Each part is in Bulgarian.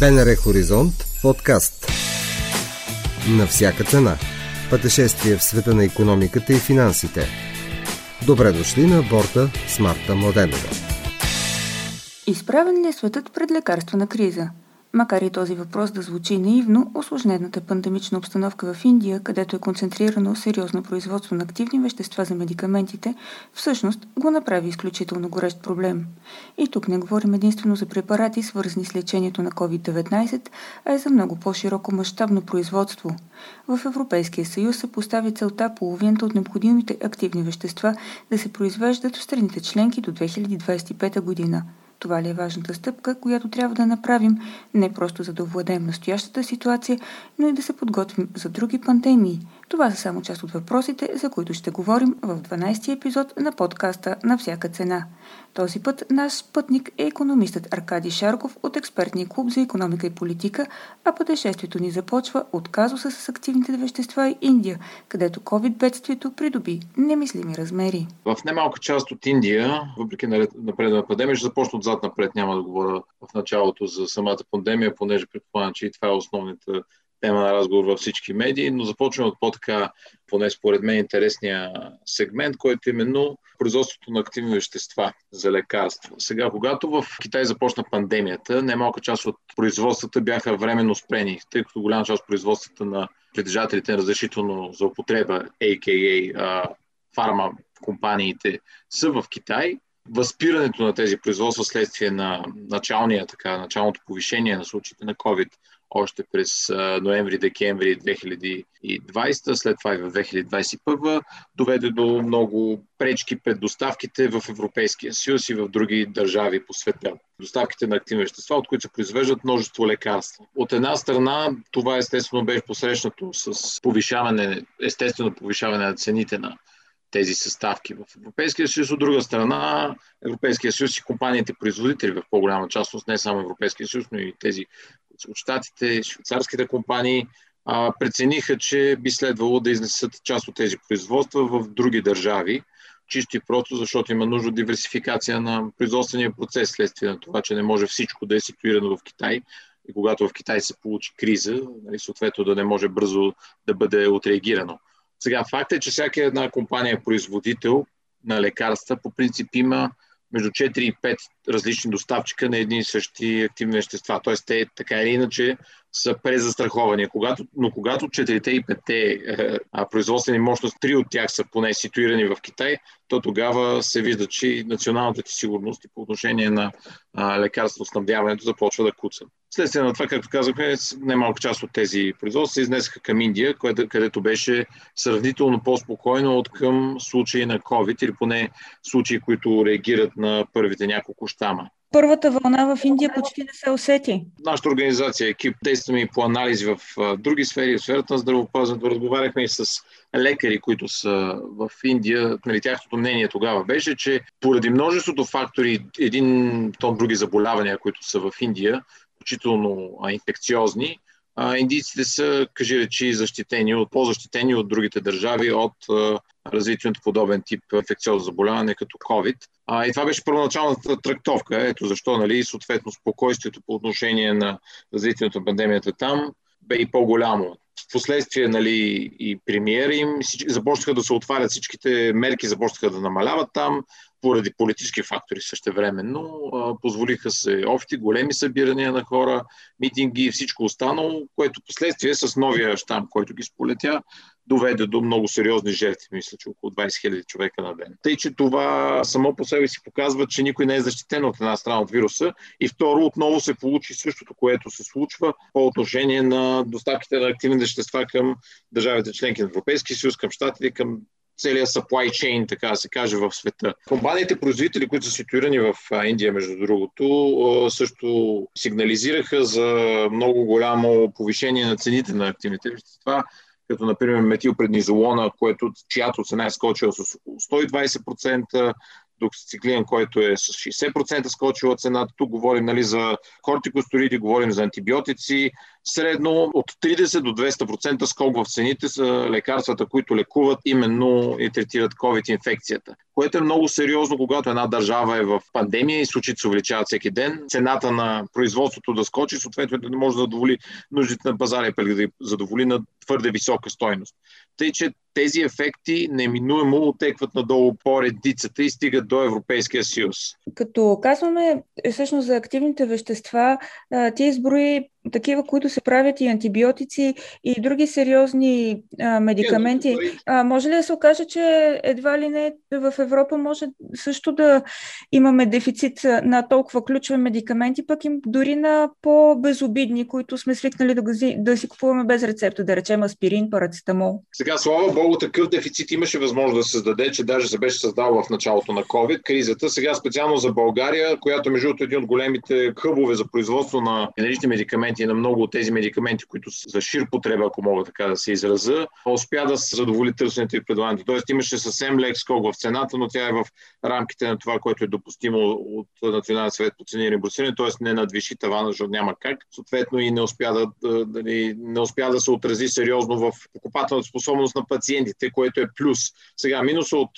БНР Хоризонт подкаст. На всяка цена. Пътешествие в света на економиката и финансите. Добре дошли на борта с Марта Младенова. Изправен ли е светът пред лекарствена криза? Макар и този въпрос да звучи наивно, осложнената пандемична обстановка в Индия, където е концентрирано сериозно производство на активни вещества за медикаментите, всъщност го направи изключително горещ проблем. И тук не говорим единствено за препарати, свързани с лечението на COVID-19, а и за много по-широко мащабно производство. В Европейския съюз се постави целта половината от необходимите активни вещества да се произвеждат в страните членки до 2025 година – това ли е важната стъпка, която трябва да направим не просто за да овладеем настоящата ситуация, но и да се подготвим за други пандемии – това са само част от въпросите, за които ще говорим в 12-ти епизод на подкаста На всяка цена. Този път наш пътник е економистът Аркадий Шарков от експертния клуб за економика и политика, а пътешествието ни започва от казуса с активните вещества и Индия, където COVID-бедствието придоби немислими размери. В немалка част от Индия, въпреки напредна пандемия, ще започна отзад напред, няма да говоря в началото за самата пандемия, понеже предполагам, че и това е основната тема на разговор във всички медии, но започваме от по-така, поне според мен, интересния сегмент, който е именно производството на активни вещества за лекарства. Сега, когато в Китай започна пандемията, немалка част от производствата бяха временно спрени, тъй като голяма част от производствата на притежателите на разрешително за употреба, а.к.а. фарма компаниите, са в Китай. Възпирането на тези производства следствие на началния, така, началното повишение на случаите на COVID още през ноември-декември 2020, след това и в 2021, доведе до много пречки пред доставките в Европейския съюз и в други държави по света. Доставките на активни вещества, от които се произвеждат множество лекарства. От една страна, това естествено беше посрещнато с повишаване, естествено повишаване на цените на тези съставки в Европейския съюз. От друга страна, Европейския съюз и компаниите производители в по-голяма частност, не само Европейския съюз, но и тези щатите, швейцарските компании, а, прецениха, че би следвало да изнесат част от тези производства в други държави, чисто и просто, защото има нужда от диверсификация на производствения процес, следствие на това, че не може всичко да е ситуирано в Китай. И когато в Китай се получи криза, нали, съответно да не може бързо да бъде отреагирано. Сега, факт е, че всяка една компания производител на лекарства по принцип има между 4 и 5 различни доставчика на едни и същи активни вещества. Тоест, те така или иначе са презастраховани. Когато, но когато 4 и 5 е, производствени мощности, три от тях са поне ситуирани в Китай, то тогава се вижда, че националната ти сигурност и по отношение на лекарство снабдяването започва да куца. Следствие на това, както казахме, немалка част от тези производства се изнесаха към Индия, където беше сравнително по-спокойно от към случаи на COVID или поне случаи, които реагират на първите няколко щама. Първата вълна в Индия почти не се усети. Нашата организация, екип, действаме и по анализи в други сфери, в сферата на здравеопазването. Разговаряхме и с лекари, които са в Индия. Нали, тяхното мнение тогава беше, че поради множеството фактори, един тон други заболявания, които са в Индия, включително инфекциозни, индийците са, кажи речи, защитени, от, по-защитени от другите държави от развитието подобен тип инфекциозно заболяване като COVID. А, и това беше първоначалната трактовка. Ето защо, нали, съответно, спокойствието по отношение на развитието на пандемията там бе и по-голямо. Впоследствие нали, и премиера им започнаха да се отварят всичките мерки, започнаха да намаляват там, поради политически фактори същевременно. Позволиха се общи, големи събирания на хора, митинги и всичко останало, което последствие с новия щам, който ги сполетя, доведе до много сериозни жертви, мисля, че около 20 000 човека на ден. Тъй, че това само по себе си показва, че никой не е защитен от една страна от вируса и второ, отново се получи същото, което се случва по отношение на доставките на активни вещества към държавите членки на Европейския съюз, към щатите, към целият supply chain, така да се каже, в света. Компаниите производители, които са ситуирани в Индия, между другото, също сигнализираха за много голямо повишение на цените на активните вещества, като например метилпреднизолона, което, чиято цена е скочила с около 120%, доксициклин, който е с 60% скочила цената. Тук говорим нали, за кортикосториди, говорим за антибиотици, средно от 30 до 200% скок в цените са лекарствата, които лекуват именно и третират COVID-инфекцията. Което е много сериозно, когато една държава е в пандемия и случаите се увеличават всеки ден. Цената на производството да скочи, съответно да не може да задоволи нуждите на пазара и да задоволи на твърде висока стойност. Тъй, че тези ефекти неминуемо отекват надолу по редицата и стигат до Европейския съюз. Като казваме е, всъщност за активните вещества, ти изброи такива, които се правят и антибиотици и други сериозни а, медикаменти. А, може ли да се окаже, че едва ли не в Европа може също да имаме дефицит на толкова ключови медикаменти, пък им дори на по-безобидни, които сме свикнали да, да си купуваме без рецепта, да речем аспирин, парацетамол? Сега, слава Богу, такъв дефицит имаше възможност да се създаде, че даже се беше създал в началото на COVID кризата. Сега специално за България, която между е един от големите хъбове за производство на генерични медикаменти на много от тези медикаменти, които са за шир потреба, ако мога така да се израза, успя да се задоволи търсенето и предлагането. Тоест имаше съвсем лек скок в цената, но тя е в рамките на това, което е допустимо от Националния съвет по цени и реимбурсиране, т.е. не надвиши тавана, защото няма как. Съответно и не успя да, да, не успя да се отрази сериозно в покупателната способност на пациентите, което е плюс. Сега, минус от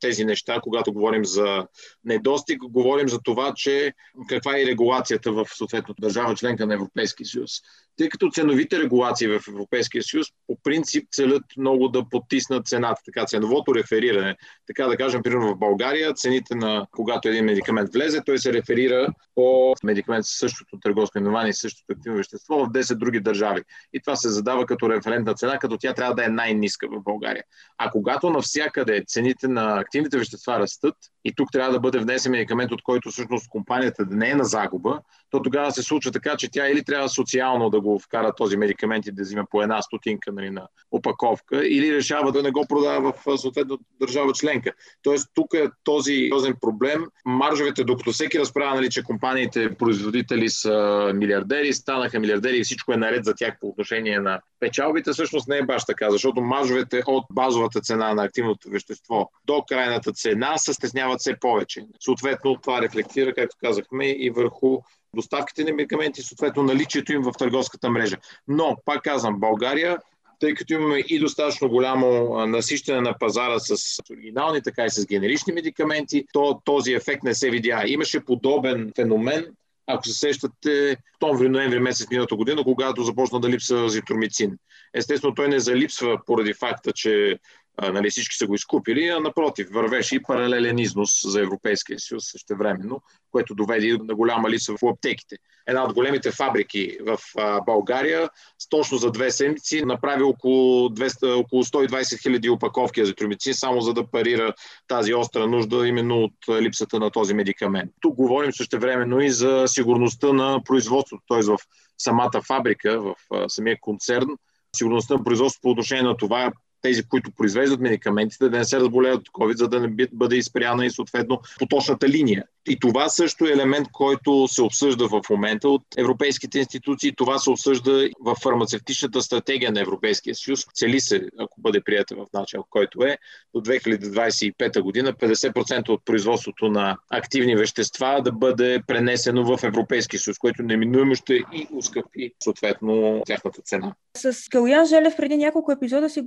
тези неща, когато говорим за недостиг, говорим за това, че каква е регулацията в съответно държава членка на Европейския съюз тъй като ценовите регулации в Европейския съюз по принцип целят много да потиснат цената, така ценовото рефериране. Така да кажем, примерно в България, цените на когато един медикамент влезе, той се реферира по медикамент с същото търговско именование и същото активно вещество в 10 други държави. И това се задава като референтна цена, като тя трябва да е най-ниска в България. А когато навсякъде цените на активните вещества растат, и тук трябва да бъде внесен медикамент, от който всъщност компанията не е на загуба, то тогава се случва така, че тя или трябва социално да го вкара този медикамент и да взима по една стотинка нали, на опаковка, или решава да не го продава в съответно държава членка. Тоест тук е този, този проблем. Маржовете, докато всеки разправя, нали, че компаниите, производители са милиардери, станаха милиардери и всичко е наред за тях по отношение на печалбите, всъщност не е баш така, защото маржовете от базовата цена на активното вещество до крайната цена се стесняват все повече. Съответно, това рефлектира, както казахме, и върху доставките на медикаменти, съответно наличието им в търговската мрежа. Но, пак казвам, България тъй като имаме и достатъчно голямо насищане на пазара с оригинални, така и с генерични медикаменти, то този ефект не се видя. Имаше подобен феномен, ако се сещате, октомври-ноември месец миналата година, когато започна да липсва зитромицин. Естествено, той не залипсва поради факта, че нали, всички са го изкупили, а напротив, вървеше и паралелен износ за Европейския съюз също времено, което доведе на голяма лиса в аптеките. Една от големите фабрики в България точно за две седмици направи около, 200, около 120 хиляди опаковки азитромицин, само за да парира тази остра нужда именно от липсата на този медикамент. Тук говорим също времено и за сигурността на производството, т.е. в самата фабрика, в самия концерн, сигурността на производството по отношение на това тези, които произвеждат медикаментите, да не се разболеят от COVID, за да не бъде изпряна и съответно поточната линия. И това също е елемент, който се обсъжда в момента от европейските институции. Това се обсъжда в фармацевтичната стратегия на Европейския съюз. Цели се, ако бъде прията в начин, който е, до 2025 година 50% от производството на активни вещества да бъде пренесено в Европейския съюз, което неминуемо ще и ускъпи съответно тяхната цена. С Калуян Желев преди няколко епизода си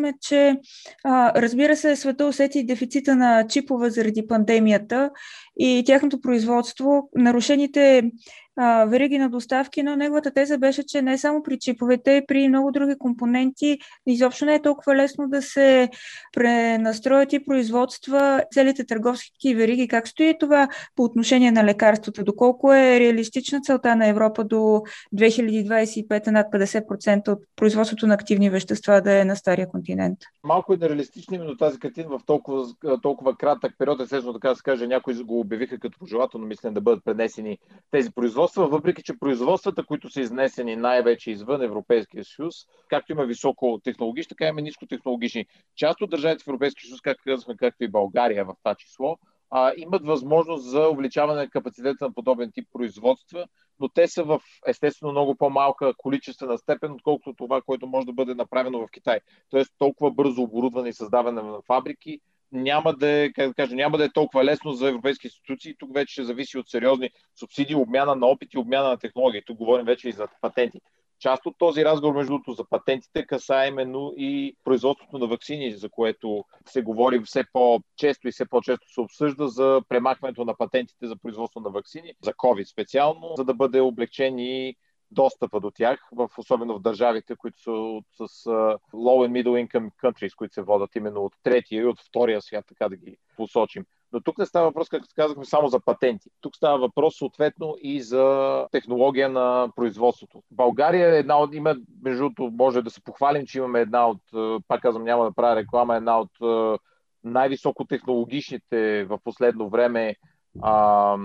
говорихме, че а, разбира се, света усети дефицита на чипове заради пандемията и тяхното производство. Нарушените вериги на доставки, но неговата теза беше, че не само при чиповете, и при много други компоненти изобщо не е толкова лесно да се пренастроят и производства целите търговски вериги. Как стои това по отношение на лекарствата? Доколко е реалистична целта на Европа до 2025 над 50% от производството на активни вещества да е на стария континент? Малко е нереалистично именно тази картина в толкова, толкова кратък период. Естествено, така да се каже, някои го обявиха като пожелателно мислен да бъдат пренесени тези производства производства, въпреки че производствата, които са изнесени най-вече извън Европейския съюз, както има високо технологични, така има нискотехнологични. Част от държавите в Европейския съюз, както казахме, както и България в това число, а, имат възможност за увеличаване на капацитета на подобен тип производства, но те са в естествено много по-малка количествена степен, отколкото това, което може да бъде направено в Китай. Тоест толкова бързо оборудване и създаване на фабрики, няма да, е, как да кажа, няма да е толкова лесно за европейски институции. Тук вече ще зависи от сериозни субсидии, обмяна на опити, обмяна на технологии. Тук говорим вече и за патенти. Част от този разговор, между другото, за патентите касае именно и производството на вакцини, за което се говори все по-често и все по-често се обсъжда за премахването на патентите за производство на вакцини, за COVID специално, за да бъде облегчен и достъпа до тях, в, особено в държавите, които са от, с uh, low and middle income countries, които се водят именно от третия и от втория свят, така да ги посочим. Но тук не става въпрос, както казахме, само за патенти. Тук става въпрос съответно и за технология на производството. България е една от, има, между другото, може да се похвалим, че имаме една от, пак казвам, няма да правя реклама, една от най-високотехнологичните в последно време а,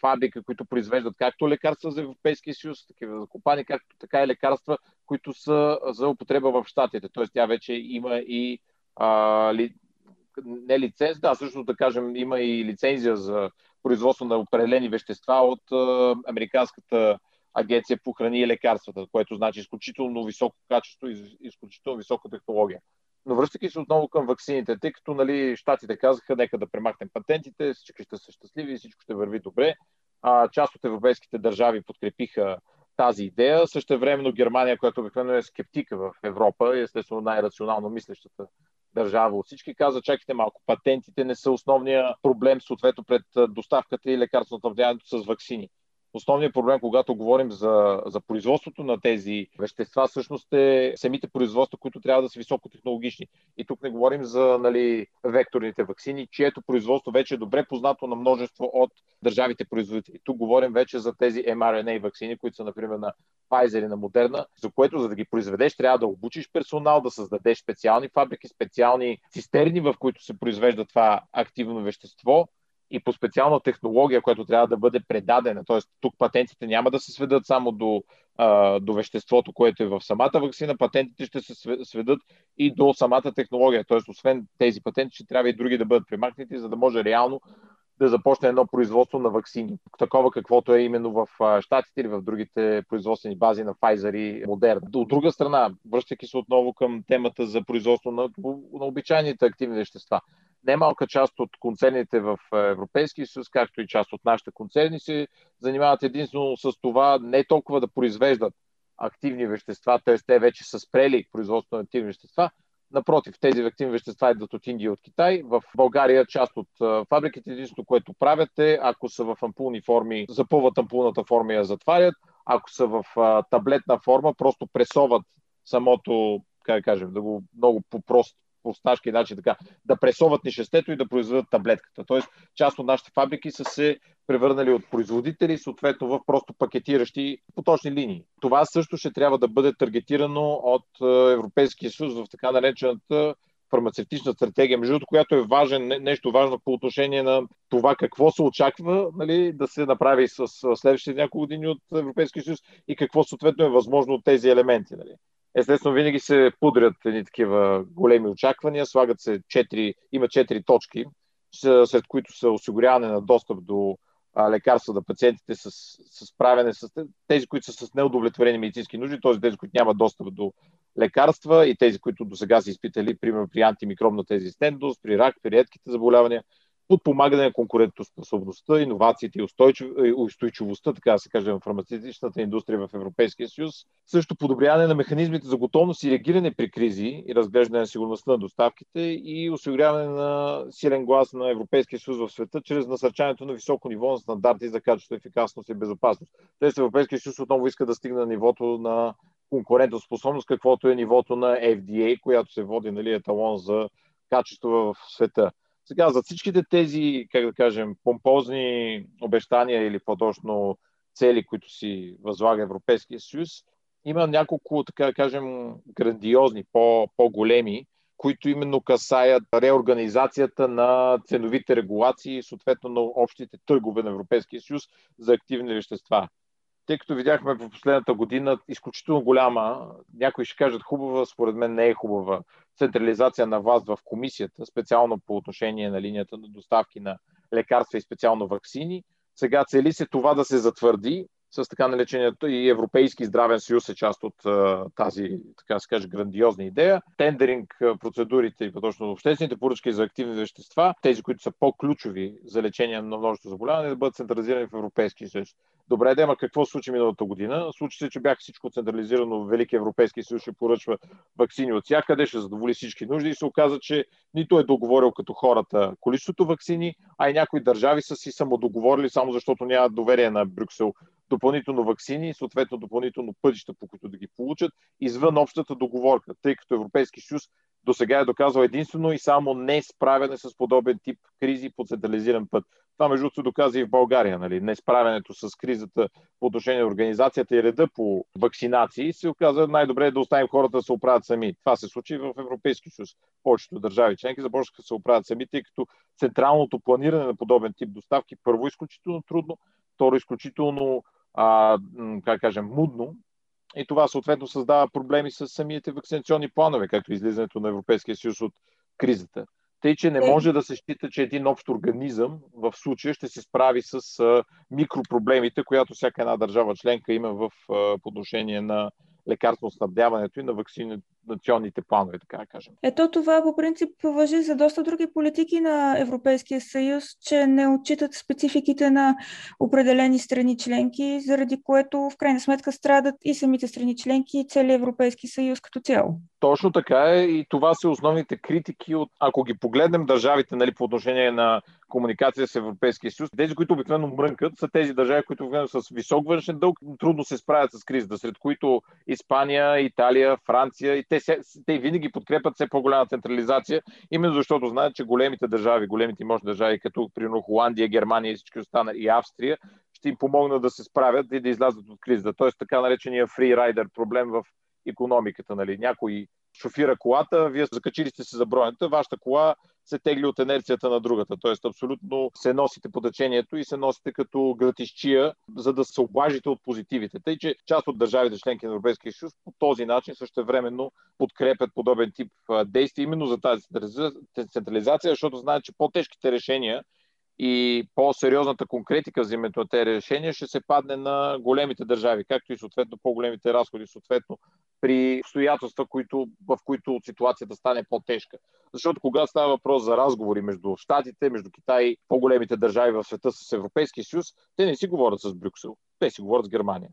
фабрика, които произвеждат както лекарства за Европейския съюз, такива компании, както така и лекарства, които са за употреба в Штатите. Тоест тя вече има и а, ли, не лиценз, да, също да кажем, има и лицензия за производство на определени вещества от а, Американската агенция по храни и лекарствата, което значи изключително високо качество и изключително висока технология. Но връщайки се отново към ваксините, тъй като нали, щатите казаха, нека да премахнем патентите, всички ще са щастливи, всичко ще върви добре. А, част от европейските държави подкрепиха тази идея. Също времено Германия, която обикновено е скептика в Европа, естествено най-рационално мислещата държава от всички, каза, чакайте малко, патентите не са основния проблем, съответно пред доставката и лекарственото влиянието с вакцини. Основният проблем, когато говорим за, за производството на тези вещества, всъщност е самите производства, които трябва да са високотехнологични. И тук не говорим за нали, векторните вакцини, чието производство вече е добре познато на множество от държавите производители. Тук говорим вече за тези mRNA вакцини, които са, например, на Pfizer и на Moderna, за което, за да ги произведеш, трябва да обучиш персонал, да създадеш специални фабрики, специални цистерни, в които се произвежда това активно вещество, и по специална технология, която трябва да бъде предадена. Тоест, тук патентите няма да се сведат само до, а, до веществото, което е в самата вакцина, патентите ще се сведат и до самата технология. Тоест, освен тези патенти, ще трябва и други да бъдат примахнати, за да може реално да започне едно производство на вакцини. Такова каквото е именно в Штатите или в другите производствени бази на Pfizer и Moderna. От друга страна, връщайки се отново към темата за производство на, на обичайните активни вещества немалка част от концерните в е, Европейския съюз, както и част от нашите концерни, се занимават единствено с това не толкова да произвеждат активни вещества, т.е. те вече са спрели производството на активни вещества. Напротив, тези активни вещества идват от Индия и от Китай. В България част от е, фабриките единството, което правят е, ако са в ампулни форми, запълват ампулната форма и я затварят. Ако са в е, таблетна форма, просто пресоват самото, как да кажем, да го много по-прост просташки начин така, да пресоват нещестето и да произведат таблетката. Тоест, част от нашите фабрики са се превърнали от производители, съответно в просто пакетиращи поточни линии. Това също ще трябва да бъде таргетирано от е, Европейския съюз в така наречената фармацевтична стратегия, между другото, която е важен, нещо важно по отношение на това какво се очаква нали, да се направи с следващите няколко години от Европейския съюз и какво съответно е възможно от тези елементи. Нали. Естествено, винаги се пудрят едни такива големи очаквания, слагат се четири, има четири точки, след които са осигуряване на достъп до лекарства на пациентите с, с справяне с тези, които са с неудовлетворени медицински нужди, т.е. тези, които нямат достъп до лекарства и тези, които до сега са изпитали, примерно при антимикробната резистентност, при рак, при редките заболявания подпомагане на конкурентоспособността, иновациите и устойчивостта, така да се каже, в фармацевтичната индустрия в Европейския съюз. Също подобряване на механизмите за готовност и реагиране при кризи и разглеждане на сигурността на доставките и осигуряване на силен глас на Европейския съюз в света чрез насърчаването на високо ниво на стандарти за качество, ефикасност и безопасност. Тоест Европейския съюз отново иска да стигне на нивото на конкурентоспособност, каквото е нивото на FDA, която се води нали, еталон за качество в света. Сега, за всичките тези, как да кажем, помпозни обещания или по-точно цели, които си възлага Европейския съюз, има няколко, така да кажем, грандиозни, по- по-големи, които именно касаят реорганизацията на ценовите регулации съответно на общите търгове на Европейския съюз за активни вещества. Тъй като видяхме в последната година изключително голяма, някои ще кажат хубава, според мен не е хубава, централизация на власт в комисията, специално по отношение на линията на доставки на лекарства и специално вакцини. Сега цели се това да се затвърди с така наречението и Европейски здравен съюз е част от тази, така се каже, грандиозна идея. Тендеринг процедурите и точно обществените поръчки за активни вещества, тези, които са по-ключови за лечение на множество заболяване, да бъдат централизирани в Европейския съюз. Добре, да, ама какво случи миналата година? Случи се, че бяха всичко централизирано в Великия Европейски съюз, ще поръчва вакцини от всякъде, ще задоволи всички нужди и се оказа, че нито е договорил като хората количеството вакцини, а и някои държави са си самодоговорили само защото нямат доверие на Брюксел допълнително вакцини и съответно допълнително пътища, по които да ги получат, извън общата договорка, тъй като Европейски съюз до сега е доказал единствено и само не справяне с подобен тип кризи по централизиран път. Това между другото доказа и в България. Нали? Не справянето с кризата по отношение на организацията и реда по вакцинации се оказа най-добре е да оставим хората да се оправят сами. Това се случи в Европейски съюз. Повечето държави членки започнаха да се оправят сами, тъй като централното планиране на подобен тип доставки първо изключително трудно, второ изключително а, как кажем, мудно и това съответно създава проблеми с самите вакцинационни планове, както излизането на Европейския съюз от кризата. Тъй, че не е. може да се счита, че един общ организъм в случая ще се справи с а, микропроблемите, която всяка една държава членка има в а, подношение на лекарствено снабдяването и на вакцинационните планове, така да кажем. Ето това по принцип въжи за доста други политики на Европейския съюз, че не отчитат спецификите на определени страни членки, заради което в крайна сметка страдат и самите страни членки и целият Европейски съюз като цяло. Точно така е и това са основните критики от, ако ги погледнем държавите нали, по отношение на комуникация с Европейския съюз. Тези, които обикновено мрънкат, са тези държави, които обикновено с висок външен дълг трудно се справят с кризата, сред които Испания, Италия, Франция и те, те винаги подкрепят все по-голяма централизация, именно защото знаят, че големите държави, големите мощни държави, като примерно Холандия, Германия и всички останали и Австрия, ще им помогнат да се справят и да излязат от кризата. Тоест така наречения фрирайдер проблем в економиката. Нали? Някой шофира колата, вие закачили сте се за бронята, вашата кола се тегли от енерцията на другата. Тоест, абсолютно се носите по течението и се носите като гратищия, за да се облажите от позитивите. Тъй, че част от държавите членки на Европейския съюз по този начин също времено подкрепят подобен тип действия именно за тази централизация, защото знаят, че по-тежките решения и по-сериозната конкретика взимането на тези решения ще се падне на големите държави, както и съответно по-големите разходи, съответно при обстоятелства, които, в които ситуацията стане по-тежка. Защото когато става въпрос за разговори между Штатите, между Китай, по-големите държави в света с Европейския съюз, те не си говорят с Брюксел, те си говорят с Германия.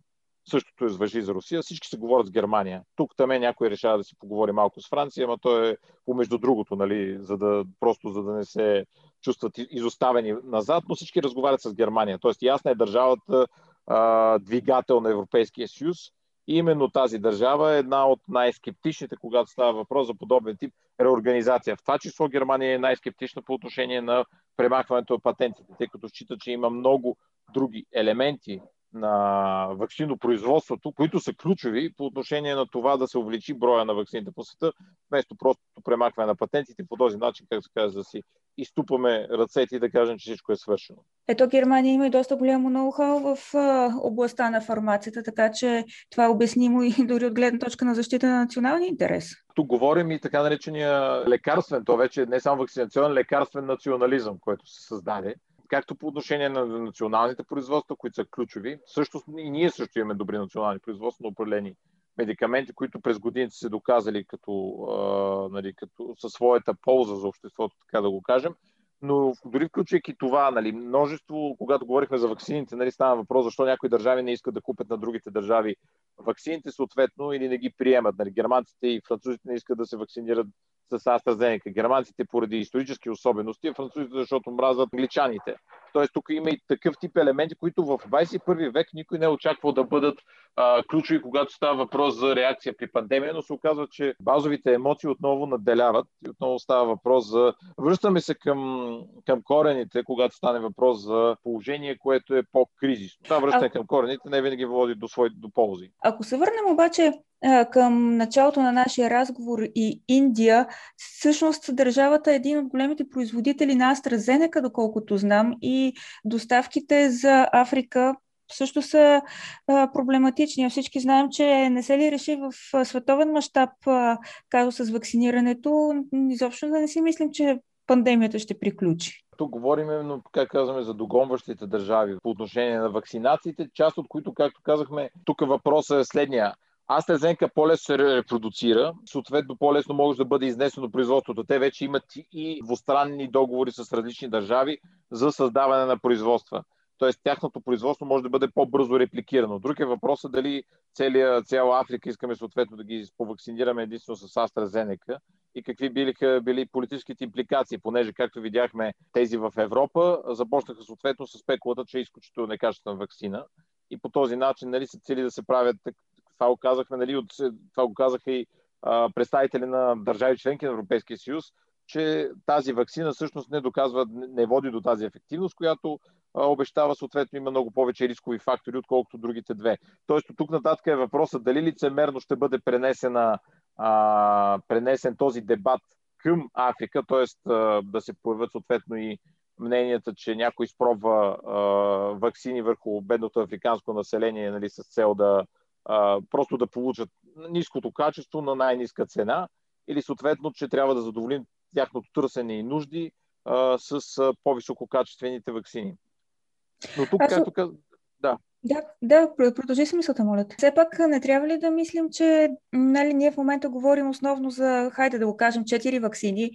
Същото е въжи за Русия. Всички се говорят с Германия. Тук там някой решава да си поговори малко с Франция, ама то е помежду другото, нали, за да, просто за да не се чувстват изоставени назад, но всички разговарят с Германия. Тоест ясна е държавата а, двигател на Европейския съюз. И именно тази държава е една от най-скептичните, когато става въпрос за подобен тип реорганизация. В това число Германия е най-скептична по отношение на премахването на патентите, тъй като счита, че има много други елементи на вакцинопроизводството, които са ключови по отношение на това да се увеличи броя на вакцините по света, вместо просто премахване на патентите по този начин, как се казва, да си изтупаме ръцете и да кажем, че всичко е свършено. Ето Германия има и доста голямо ноу-хау в а, областта на фармацията, така че това е обяснимо и дори от гледна точка на защита на националния интерес. Тук говорим и така наречения лекарствен, то вече не само вакцинационен, лекарствен национализъм, който се създаде както по отношение на националните производства, които са ключови. Също и ние също имаме добри национални производства на определени медикаменти, които през годините се доказали като, а, нали, като със своята полза за обществото, така да го кажем. Но дори включвайки това, нали, множество, когато говорихме за ваксините, нали, става въпрос защо някои държави не искат да купят на другите държави ваксините, съответно, или не ги приемат. Нали, германците и французите не искат да се вакцинират с AstraZeneca. Германците поради исторически особености, французите защото мразят англичаните. Тоест тук има и такъв тип елементи, които в 21 век никой не е очаквал да бъдат а, ключови, когато става въпрос за реакция при пандемия, но се оказва, че базовите емоции отново наделяват и отново става въпрос за... Връщаме се към, към корените, когато стане въпрос за положение, което е по-кризисно. Това връщане а... към корените не винаги води до, свои, до ползи. Ако се върнем обаче към началото на нашия разговор и Индия, всъщност държавата е един от големите производители на AstraZeneca, доколкото знам, и доставките за Африка също са а, проблематични. Всички знаем, че не се ли реши в световен мащаб казо с вакцинирането, изобщо да не си мислим, че пандемията ще приключи. Тук говорим, но, как казваме, за догонващите държави по отношение на вакцинациите, част от които, както казахме, тук въпросът е следния. AstraZeneca по-лесно се репродуцира, съответно по-лесно може да бъде изнесено производството. Те вече имат и двустранни договори с различни държави за създаване на производства. Тоест, тяхното производство може да бъде по-бързо репликирано. Друг е въпросът дали целия, цяла Африка искаме съответно да ги повакцинираме единствено с AstraZeneca и какви били, били политическите импликации, понеже, както видяхме, тези в Европа започнаха съответно с спекулата, че е изключително некачествена вакцина и по този начин нали, се цели да се правят това го казахме, нали, от, това го казаха и а, представители на държави членки на Европейския съюз, че тази вакцина всъщност не доказва, не води до тази ефективност, която а, обещава съответно има много повече рискови фактори, отколкото другите две. Тоест от тук нататък е въпросът дали лицемерно ще бъде пренесена, а, пренесен този дебат към Африка, т.е. да се появят съответно и мненията, че някой изпробва а, вакцини върху бедното африканско население нали, с цел да, а, просто да получат ниското качество на най-ниска цена или съответно, че трябва да задоволим тяхното търсене и нужди а, с а, по-висококачествените вакцини. Но тук, Аз... както казах, да. Да, да, продължи си мисълта, моля. Все пак не трябва ли да мислим, че нали, ние в момента говорим основно за, хайде да го кажем, четири вакцини,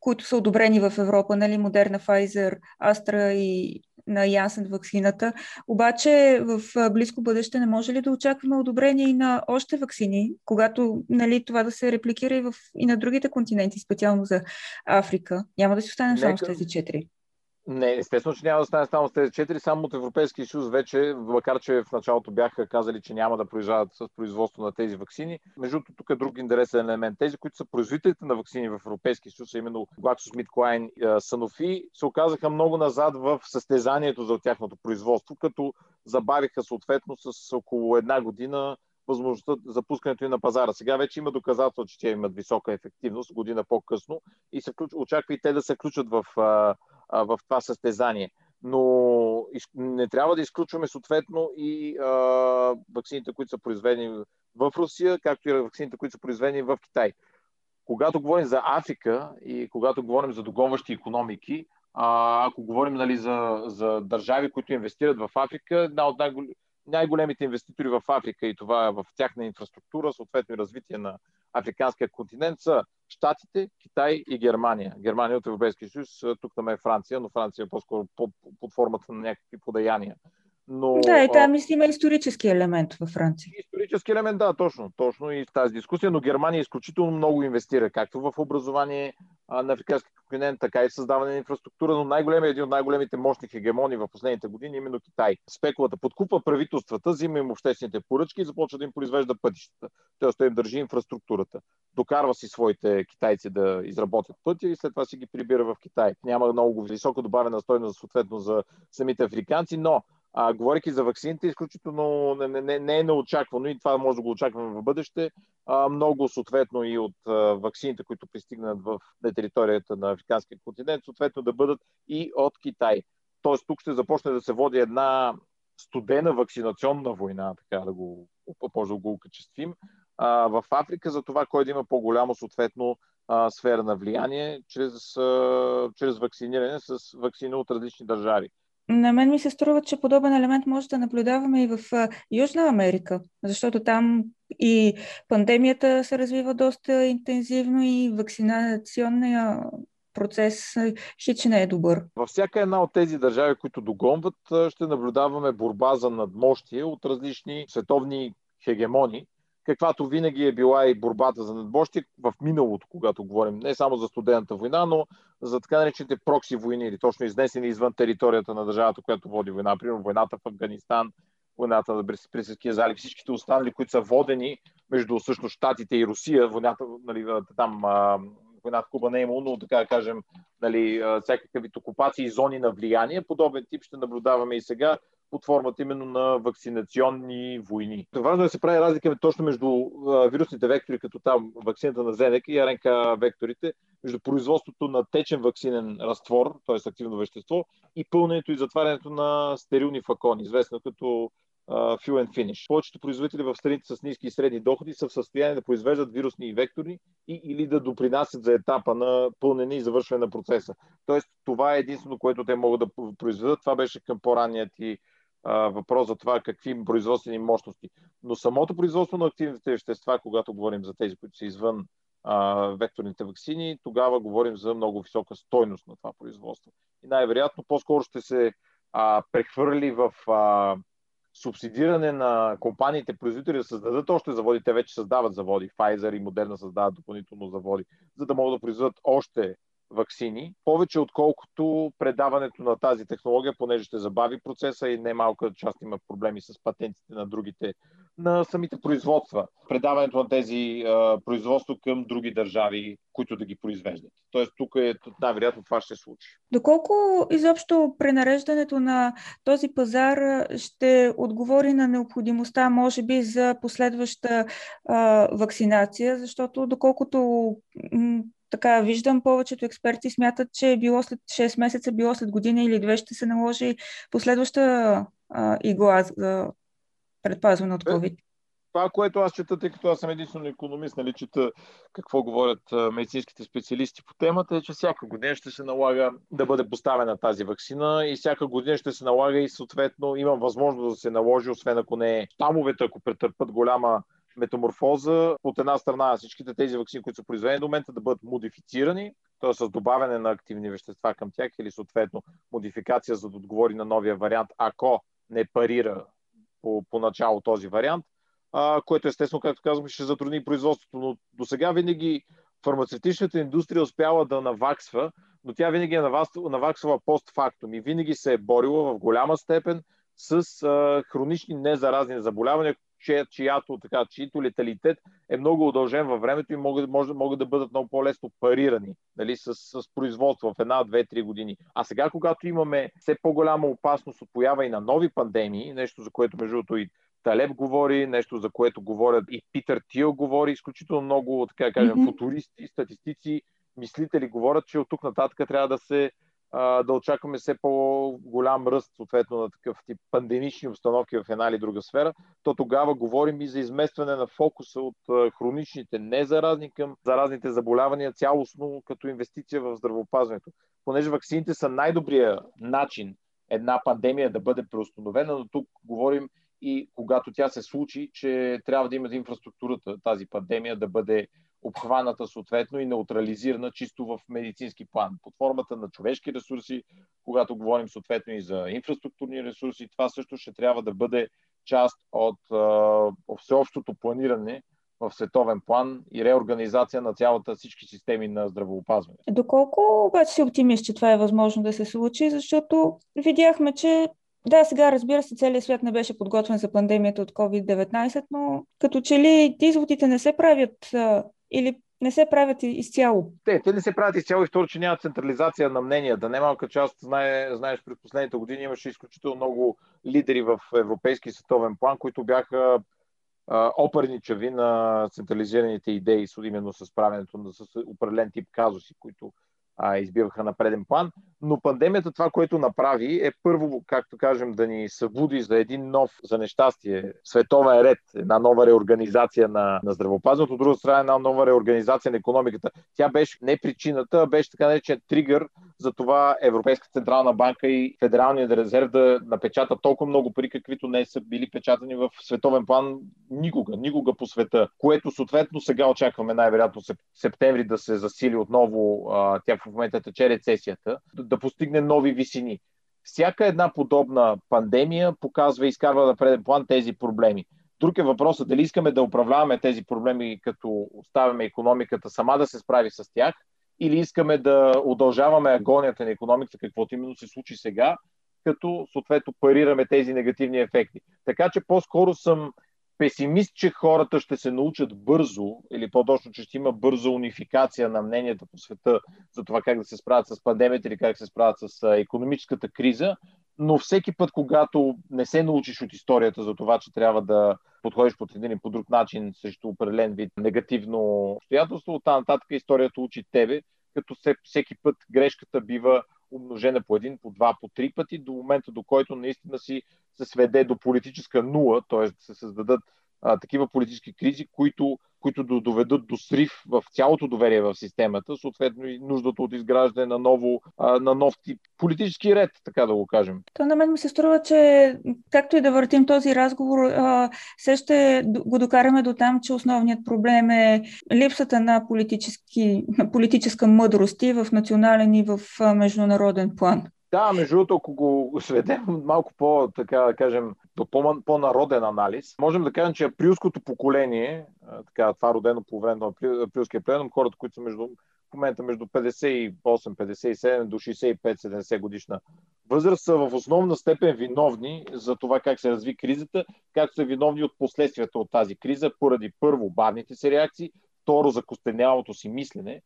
които са одобрени в Европа, нали, Модерна, Pfizer, Астра и на Ясен вакцината. Обаче в близко бъдеще не може ли да очакваме одобрение и на още вакцини, когато нали, това да се репликира и, в, и на другите континенти, специално за Африка? Няма да си останем само с тези четири. Не, естествено, че няма да стане само с тези четири, само от Европейския съюз вече, макар че в началото бяха казали, че няма да произвеждат с производство на тези вакцини. Между другото, тук е друг интересен елемент. Тези, които са производителите на вакцини в Европейския съюз, именно GlaxoSmithKline и Sanofi, се оказаха много назад в състезанието за тяхното производство, като забавиха съответно с около една година възможността за пускането и на пазара. Сега вече има доказателство, че те имат висока ефективност година по-късно и се очаква и те да се включат в в това състезание. Но не трябва да изключваме съответно и а, вакцините, които са произведени в Русия, както и вакцините, които са произведени в Китай. Когато говорим за Африка и когато говорим за догонващи економики, ако говорим нали, за, за държави, които инвестират в Африка, една от най- най-големите инвеститори в Африка и това е в тяхна инфраструктура, съответно и развитие на африканския континент са Штатите, Китай и Германия. Германия от Европейския съюз, тук там е Франция, но Франция е по-скоро под, под формата на някакви подаяния. Но, да, и там мисля, има исторически елемент във Франция. Исторически елемент, да, точно. Точно и в тази дискусия, но Германия изключително много инвестира, както в образование на африкански континент, така и създаване на инфраструктура, но най-големият, един от най-големите мощни хегемони в последните години е именно Китай. Спекулата подкупа правителствата, взима им обществените поръчки и започва да им произвежда пътищата. Тоест, той им държи инфраструктурата. Докарва си своите китайци да изработят пътя и след това си ги прибира в Китай. Няма много високо добавена стойност, съответно, за самите африканци, но а, говорейки за вакцините, изключително не, не, не е неочаквано и това може да го очакваме в бъдеще. А, много съответно и от а, вакцините, които пристигнат в на територията на Африканския континент, съответно да бъдат и от Китай. Тоест тук ще започне да се води една студена вакцинационна война, така да го, може да го окачествим, а, в Африка за това кой да има по-голямо съответно а, сфера на влияние чрез, а, чрез вакциниране с вакцини от различни държави. На мен ми се струва, че подобен елемент може да наблюдаваме и в Южна Америка, защото там и пандемията се развива доста интензивно и вакцинационния процес хич не е добър. Във всяка една от тези държави, които догонват, ще наблюдаваме борба за надмощие от различни световни хегемони, каквато винаги е била и борбата за надбощие в миналото, когато говорим не само за студената война, но за така наречените прокси войни, или точно изнесени извън територията на държавата, която води война. Например, войната в Афганистан, войната на Бресиския залив, всичките останали, които са водени между всъщност Штатите и Русия, войната, нали, там войната в Куба не е имало, но така да кажем, нали, всякакъв окупации и зони на влияние. Подобен тип ще наблюдаваме и сега под формата именно на вакцинационни войни. Важно е да се прави разлика точно между вирусните вектори, като там вакцината на Зенек и РНК векторите, между производството на течен вакцинен разтвор, т.е. активно вещество, и пълненето и затварянето на стерилни флакони, известно като fill and finish. Повечето производители в страните с ниски и средни доходи са в състояние да произвеждат вирусни и векторни и, или да допринасят за етапа на пълнене и завършване на процеса. Тоест, това е единствено, което те могат да произведат. Това беше към по-ранният ти въпрос за това какви производствени мощности. Но самото производство на активните вещества, когато говорим за тези, които са извън а, векторните вакцини, тогава говорим за много висока стойност на това производство. И най-вероятно по-скоро ще се а, прехвърли в а, субсидиране на компаниите, производители да създадат още заводи. Те вече създават заводи. Pfizer и Moderna създават допълнително заводи, за да могат да произведат още вакцини, повече отколкото предаването на тази технология, понеже ще забави процеса и немалка част има проблеми с патентите на другите, на самите производства. Предаването на тези а, производства към други държави, които да ги произвеждат. Тоест тук е най-вероятно това ще се случи. Доколко изобщо пренареждането на този пазар ще отговори на необходимостта, може би, за последваща а, вакцинация, защото доколкото така виждам, повечето експерти смятат, че било след 6 месеца, било след година или две ще се наложи последваща а, игла за предпазване от COVID. Това, което аз чета, тъй като аз съм единствено економист, нали, чета какво говорят медицинските специалисти по темата, е, че всяка година ще се налага да бъде поставена тази вакцина и всяка година ще се налага и съответно има възможност да се наложи, освен ако не е тамовете, ако претърпат голяма метаморфоза. От една страна всичките тези вакцини, които са произведени до момента, да бъдат модифицирани, т.е. с добавяне на активни вещества към тях или съответно модификация, за да отговори на новия вариант, ако не парира по, по начало този вариант, а, което естествено, както казвам, ще затрудни производството. Но до сега винаги фармацевтичната индустрия успяла да наваксва, но тя винаги е наваксвала постфактум и винаги се е борила в голяма степен с а, хронични незаразни заболявания, че, чиято, така, чието леталитет е много удължен във времето и могат, може, могат да бъдат много по-лесно парирани нали, с, с производство в една, две, три години. А сега, когато имаме все по-голяма опасност от поява и на нови пандемии, нещо за което между другото и Талеб говори, нещо за което говорят и Питър Тил говори, изключително много, така кажем, mm-hmm. футуристи, статистици, мислители говорят, че от тук нататък трябва да се да очакваме все по-голям ръст, съответно, на такъв тип пандемични обстановки в една или друга сфера, то тогава говорим и за изместване на фокуса от хроничните незаразни към заразните заболявания цялостно като инвестиция в здравеопазването. Понеже вакцините са най-добрия начин една пандемия да бъде преустановена, но тук говорим и когато тя се случи, че трябва да има инфраструктурата тази пандемия да бъде обхваната съответно и неутрализирана чисто в медицински план. Под формата на човешки ресурси, когато говорим съответно и за инфраструктурни ресурси, това също ще трябва да бъде част от а, всеобщото планиране в световен план и реорганизация на цялата всички системи на здравеопазване. Доколко обаче си оптимист, че това е възможно да се случи, защото видяхме, че да, сега разбира се, целият свят не беше подготвен за пандемията от COVID-19, но като че ли изводите не се правят или не се правят изцяло? Те, те не се правят изцяло и второ, че няма централизация на мнения. Да немалка част, знае, знаеш, през последните години имаше изключително много лидери в европейски световен план, които бяха оперничави на централизираните идеи, именно с правенето на с определен тип казуси, които а, избиваха на преден план. Но пандемията това, което направи е първо, както кажем, да ни събуди за един нов, за нещастие, световен ред, една нова реорганизация на, на здравеопазването, от друга страна една нова реорганизация на економиката. Тя беше не причината, а беше така наречен тригър за това Европейска централна банка и Федералният резерв да напечатат толкова много пари, каквито не са били печатани в световен план никога, никога по света, което съответно сега очакваме най-вероятно септември да се засили отново, тя в момента тече рецесията, да постигне нови висини. Всяка една подобна пандемия показва и изкарва на преден план тези проблеми. Друг е въпросът дали искаме да управляваме тези проблеми, като оставяме економиката сама да се справи с тях, или искаме да удължаваме агонията на економиката, каквото именно се случи сега, като съответно парираме тези негативни ефекти. Така че по-скоро съм песимист, че хората ще се научат бързо, или по-точно, че ще има бърза унификация на мненията по света за това как да се справят с пандемията или как се справят с економическата криза, но всеки път, когато не се научиш от историята за това, че трябва да подходиш по един и по друг начин срещу определен вид негативно обстоятелство, оттам нататък историята учи тебе, като всеки път грешката бива умножена по един, по два, по три пъти, до момента до който наистина си се сведе до политическа нула, т.е. да се създадат а, такива политически кризи, които, които доведат до срив в цялото доверие в системата, съответно и нуждата от изграждане на, ново, на нов тип политически ред, така да го кажем. То на мен ми се струва, че както и да въртим този разговор, все ще го докараме до там, че основният проблем е липсата на, политически, на политическа мъдрост и в национален и в международен план. Да, между другото, ако го сведем малко по, така да кажем, до по-народен анализ, можем да кажем, че априлското поколение, така, това родено по време на априлския пленум, хората, които са между, в момента между 58-57 до 65-70 годишна възраст, са в основна степен виновни за това как се разви кризата, как са виновни от последствията от тази криза, поради първо бавните си реакции, второ закостенялото си мислене,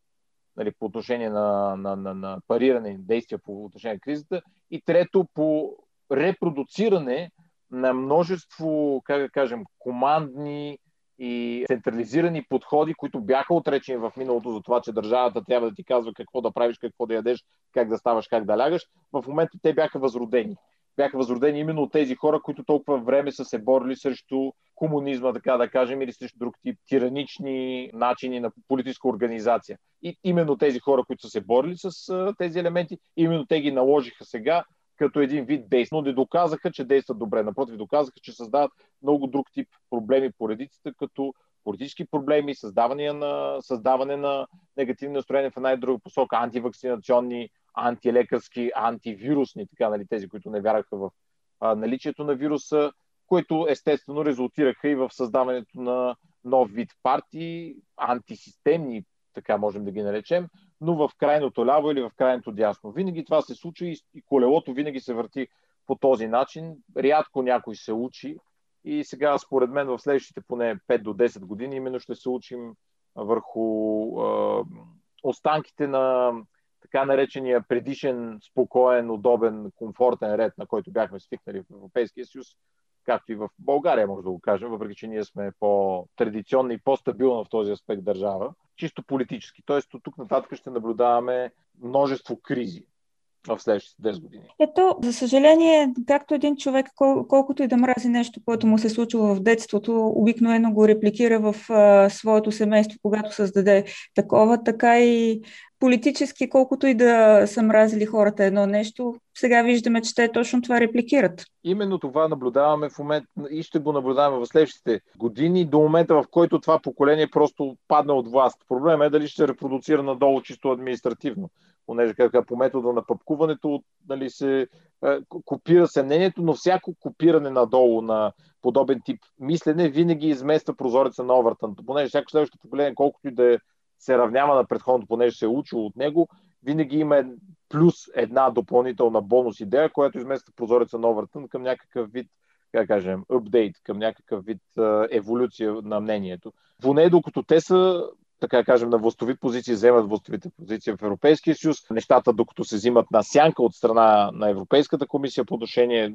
нали, по отношение на, на, на, на париране и действия по отношение на кризата. И трето, по репродуциране на множество, как да кажем, командни и централизирани подходи, които бяха отречени в миналото за това, че държавата трябва да ти казва какво да правиш, какво да ядеш, как да ставаш, как да лягаш. В момента те бяха възродени бяха възродени именно от тези хора, които толкова време са се борили срещу комунизма, така да кажем, или срещу друг тип тиранични начини на политическа организация. И именно тези хора, които са се борили с тези елементи, именно те ги наложиха сега като един вид действие. Но не доказаха, че действат добре. Напротив, доказаха, че създават много друг тип проблеми по редицата, като политически проблеми, създаване на, създаване на негативни настроения в една и друга посока, антивакцинационни антилекарски, антивирусни, така, нали, тези, които не вярваха в а, наличието на вируса, които естествено резултираха и в създаването на нов вид партии, антисистемни, така можем да ги наречем, но в крайното ляво или в крайното дясно. Винаги това се случва и, колелото винаги се върти по този начин. Рядко някой се учи и сега, според мен, в следващите поне 5 до 10 години именно ще се учим върху е, останките на така наречения предишен, спокоен, удобен, комфортен ред, на който бяхме свикнали в Европейския съюз, както и в България, може да го кажем, въпреки че ние сме по-традиционна и по-стабилна в този аспект държава, чисто политически. Тоест, от тук нататък ще наблюдаваме множество кризи в следващите 10 години. Ето, за съжаление, както един човек, кол- колкото и да мрази нещо, което му се случва в детството, обикновено го репликира в а, своето семейство, когато създаде такова, така и политически, колкото и да са мразили хората едно нещо, сега виждаме, че те точно това репликират. Именно това наблюдаваме в момента и ще го наблюдаваме в следващите години, до момента в който това поколение просто падне от власт. Проблемът е дали ще репродуцира надолу чисто административно понеже как, по метода на пъпкуването нали, се е, копира се мнението, но всяко копиране надолу на подобен тип мислене винаги измества прозореца на Овъртън. Понеже всяко следващо поколение, колкото и да се равнява на предходното, понеже се е учил от него, винаги има плюс една допълнителна бонус идея, която измества прозореца на Овъртън към някакъв вид как кажем, апдейт, към някакъв вид еволюция на мнението. Поне докато те са така кажем, на властови позиции, вземат властовите позиции в Европейския съюз. Нещата, докато се взимат на сянка от страна на Европейската комисия по отношение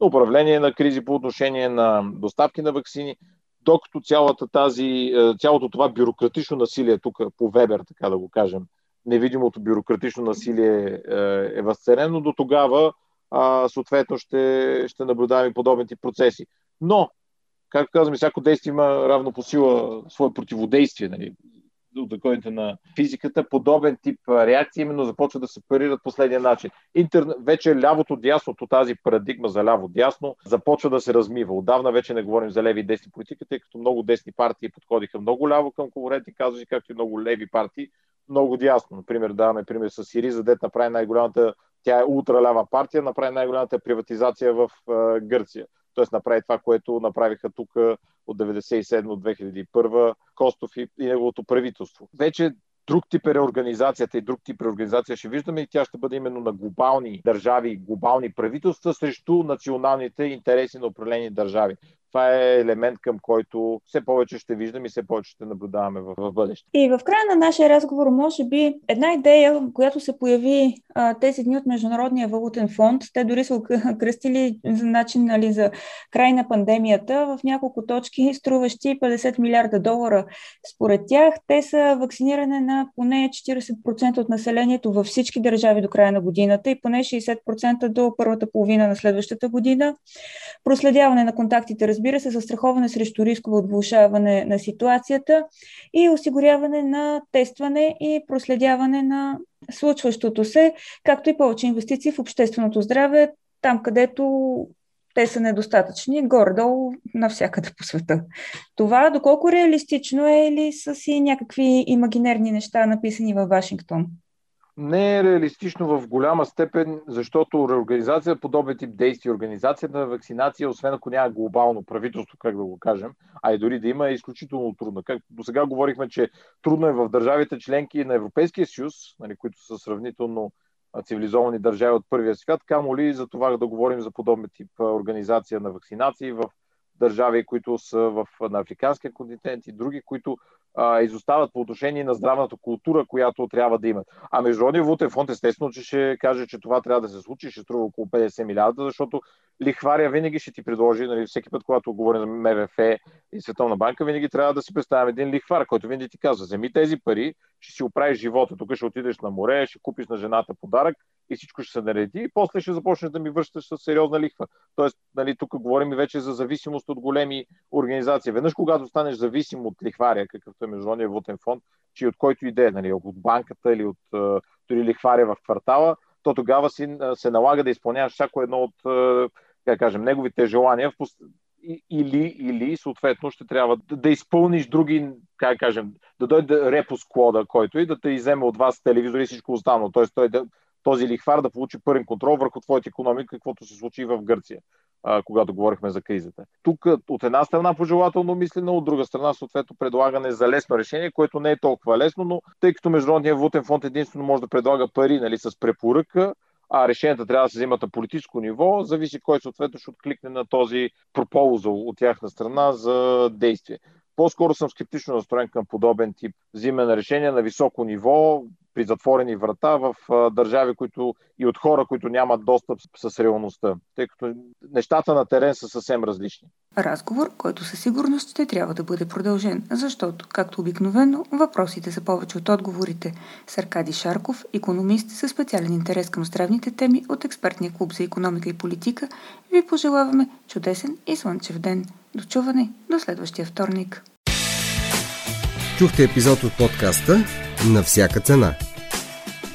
на управление на кризи, по отношение на доставки на вакцини, докато цялата тази, е, цялото това бюрократично насилие тук по Вебер, така да го кажем, невидимото бюрократично насилие е, е възцарено, до тогава съответно ще, ще наблюдаваме подобни тип процеси. Но, както казваме, всяко действие има равно по сила свое противодействие. Нали? От законите на физиката, подобен тип реакции именно започва да се парират последния начин. Интер... Вече лявото-дясното, тази парадигма за ляво-дясно, започва да се размива. Отдавна вече не говорим за леви и десни политика, тъй като много десни партии подходиха много ляво към конкурентни казуси, както и много леви партии много дясно. Например, даваме пример с Сириза, дет направи най-голямата, тя е ултралява партия, направи най-голямата приватизация в Гърция т.е. направи това, което направиха тук от 97 от 2001 Костов и, и неговото правителство. Вече друг тип е реорганизацията и друг тип реорганизация ще виждаме и тя ще бъде именно на глобални държави, глобални правителства срещу националните интереси на определени държави. Това е елемент, към който все повече ще виждам и все повече ще наблюдаваме в, в бъдеще. И в края на нашия разговор, може би, една идея, която се появи а, тези дни от Международния валутен фонд, те дори са кръстили за начин нали, за край на пандемията в няколко точки, струващи 50 милиарда долара. Според тях, те са вакциниране на поне 40% от населението във всички държави до края на годината и поне 60% до първата половина на следващата година. Проследяване на контактите, разбира се, застраховане срещу рисково от влушаване на ситуацията и осигуряване на тестване и проследяване на случващото се, както и повече инвестиции в общественото здраве, там където те са недостатъчни, горе-долу навсякъде по света. Това доколко реалистично е или са си някакви имагинерни неща написани във Вашингтон? Не е реалистично в голяма степен, защото реорганизация подобен тип действия, организацията на вакцинация, освен ако няма глобално правителство, как да го кажем, а и дори да има, е изключително трудно. Както до сега говорихме, че трудно е в държавите членки на Европейския съюз, нали, които са сравнително цивилизовани държави от първия свят, камо ли за това да говорим за подобен тип организация на вакцинации в държави, които са в, на африканския континент и други, които а, изостават по отношение на здравната култура, която трябва да имат. А Международният валутен фонд естествено, че ще каже, че това трябва да се случи, ще струва около 50 милиарда, защото лихвария винаги ще ти предложи, нали, всеки път, когато говорим за МВФ и Световна банка, винаги трябва да си представим един лихвар, който винаги ти казва, вземи тези пари, ще си оправиш живота, тук ще отидеш на море, ще купиш на жената подарък и всичко ще се нареди и после ще започнеш да ми връщаш с сериозна лихва. Тоест, нали, тук говорим и вече за зависимост от големи организации. Веднъж, когато станеш зависим от лихвария, какъвто е Международния валутен фонд, че от който иде, нали, от банката или от дори лихвария в квартала, то тогава си, се налага да изпълняваш всяко едно от как кажем, неговите желания или, или съответно ще трябва да, да изпълниш други, как кажем, да дойде репус кода, който и да те иземе от вас телевизор и всичко останало. Тоест той да, този лихвар да получи пълен контрол върху твоята економика, каквото се случи в Гърция, а, когато говорихме за кризата. Тук от една страна пожелателно мислено, от друга страна съответно предлагане за лесно решение, което не е толкова лесно, но тъй като Международният валутен фонд единствено може да предлага пари нали, с препоръка, а решенията трябва да се вземат на политическо ниво, зависи кой съответно ще откликне на този пропозал от тяхна страна за действие. По-скоро съм скептично настроен към подобен тип взимане на решения на високо ниво, при затворени врата в държави, които и от хора, които нямат достъп с реалността, тъй като нещата на терен са съвсем различни. Разговор, който със сигурност ще трябва да бъде продължен, защото, както обикновено, въпросите са повече от отговорите. Саркади Шарков, економист със специален интерес към здравните теми от експертния клуб за економика и политика, ви пожелаваме чудесен и слънчев ден. До чуване до следващия вторник. Чухте епизод от подкаста на всяка цена.